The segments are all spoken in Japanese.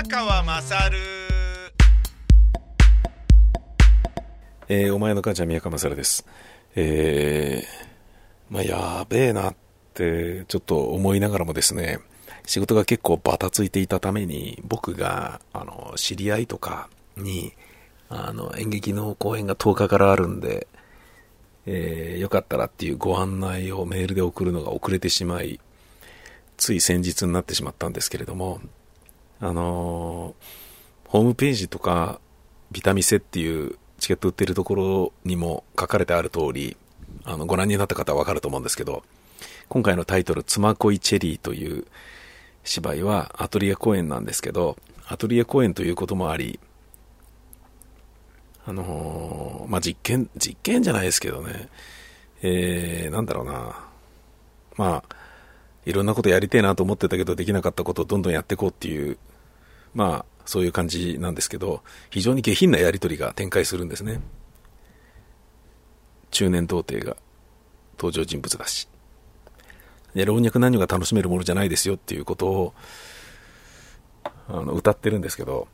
宮川まさるえーお前の母ちゃん宮川勝です。えー、まあ、やべえなって、ちょっと思いながらもですね、仕事が結構バタついていたために、僕が、あの、知り合いとかに、あの、演劇の公演が10日からあるんで、えーよかったらっていうご案内をメールで送るのが遅れてしまい、つい先日になってしまったんですけれども、あのーホームページとか、ビタミセっていうチケット売ってるところにも書かれてある通り、あの、ご覧になった方はわかると思うんですけど、今回のタイトル、つまこいチェリーという芝居はアトリエ公演なんですけど、アトリエ公演ということもあり、あのーまあ、実験、実験じゃないですけどね、えー、なんだろうな、まあ、いろんなことやりてえなと思ってたけどできなかったことをどんどんやっていこうっていう、まあ、そういう感じなんですけど、非常に下品なやり取りが展開するんですね。中年童貞が登場人物だし。で、老若男女が楽しめるものじゃないですよっていうことを、あの、歌ってるんですけど、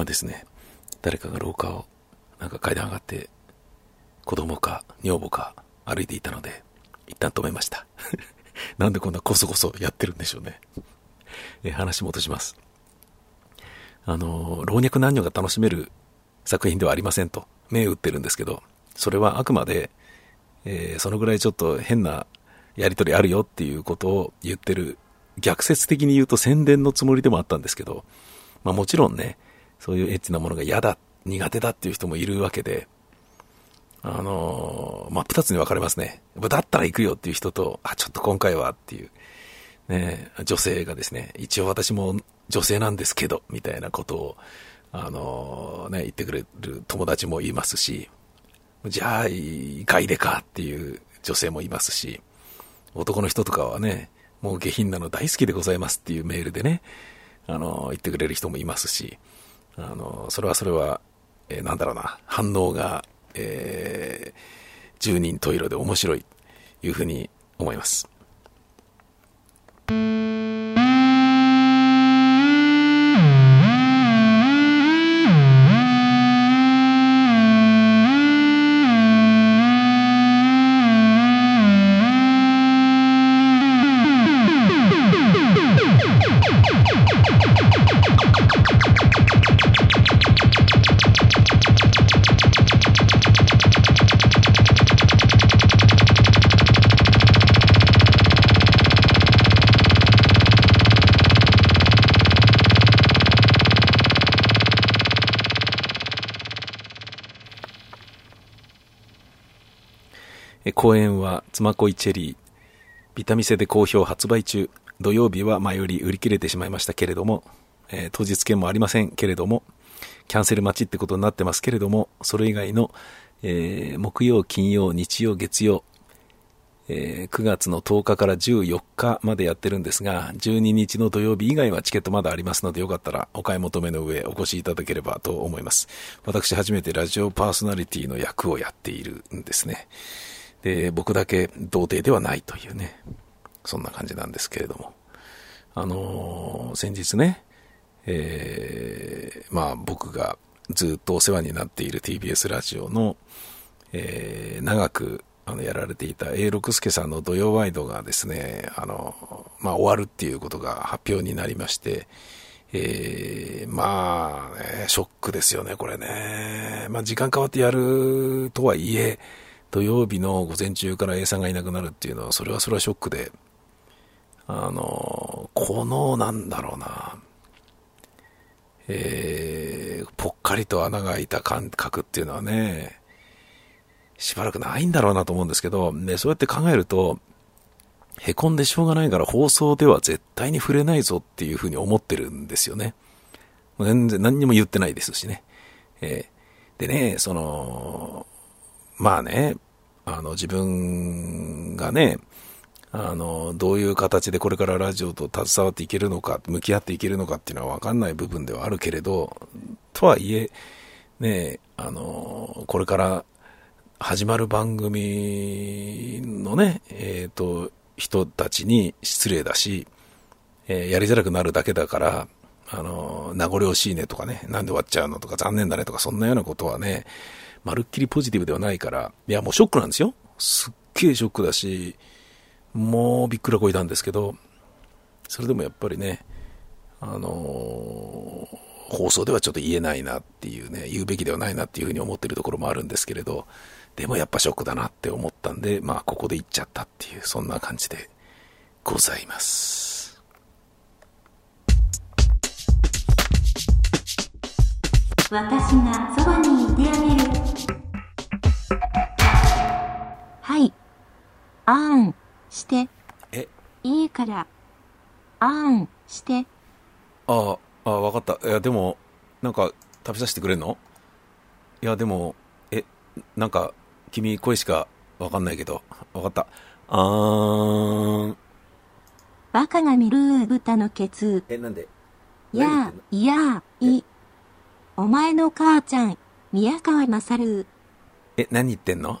今ですね、誰かが廊下を、なんか階段上がって、子供か女房か歩いていたので、一旦止めました。なんでこんなコソコソやってるんでしょうね。え話戻します。あの、老若男女が楽しめる作品ではありませんと、目打ってるんですけど、それはあくまで、えーそのぐらいちょっと変なやりとりあるよっていうことを言ってる、逆説的に言うと宣伝のつもりでもあったんですけど、まあもちろんね、そういうエッチなものが嫌だ、苦手だっていう人もいるわけで、あのー真っ二つに分かれますね。だったら行くよっていう人と、あ、ちょっと今回はっていう、ね、女性がですね、一応私も女性なんですけど、みたいなことを、あのーね、言ってくれる友達もいますし、じゃあ、いかいでかっていう女性もいますし、男の人とかはね、もう下品なの大好きでございますっていうメールでね、あの、言ってくれる人もいますし、あの、それはそれは、えーなんだろうな、反応が、えー、十人十色で面白い、いうふうに思います。公演は、つまこいチェリー、ビタミセで好評発売中、土曜日は前より売り切れてしまいましたけれども、えー当日券もありませんけれども、キャンセル待ちってことになってますけれども、それ以外の、えー木曜、金曜、日曜、月曜、えー9月の10日から14日までやってるんですが、12日の土曜日以外はチケットまだありますので、よかったらお買い求めの上お越しいただければと思います。私初めてラジオパーソナリティの役をやっているんですね。で、僕だけ童貞ではないというね、そんな感じなんですけれども。あのー先日ね、えーまあ僕がずっとお世話になっている TBS ラジオの、えー長くあのやられていた A 六輔さんの土曜ワイドがですね、あの、まあ終わるっていうことが発表になりまして、えー、まあ、ね、ショックですよね、これね。まあ時間変わってやるとはいえ、土曜日の午前中から A さんがいなくなるっていうのは、それはそれはショックで、あの、この、なんだろうな、えー、ぽっかりと穴が開いた感覚っていうのはね、しばらくないんだろうなと思うんですけど、ね、そうやって考えると、へこんでしょうがないから放送では絶対に触れないぞっていうふうに思ってるんですよね。全然何にも言ってないですしね。えー、でね、その、まあね、あの自分がね、あの、どういう形でこれからラジオと携わっていけるのか、向き合っていけるのかっていうのはわかんない部分ではあるけれど、とはいえ、ね、あの、これから始まる番組のね、えっ、ー、と、人たちに失礼だし、えー、やりづらくなるだけだから、あの、名残惜しいねとかね、なんで終わっちゃうのとか残念だねとか、そんなようなことはね、まるっきりポジティブではないから、いや、もうショックなんですよ。すっげえショックだし、もうびっくらこいたんですけど、それでもやっぱりね、あのー、放送ではちょっと言えないなっていうね、言うべきではないなっていうふうに思ってるところもあるんですけれど、でもやっぱショックだなって思ったんで、まあここで言っちゃったっていう、そんな感じでございます。私がそばにいてあげる。あん、して。え？いいから。あん、して。ああ、あわかった。いや、でも、なんか、食べさせてくれんの？いや、でも、え、なんか、君声しかわかんないけど、わかった。あーん。バカが見る豚のケツ。え、なんで？やあ、いやい。お前の母ちゃん、宮川勝。え、何言ってんの？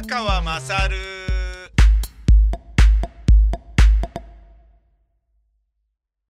宮川勝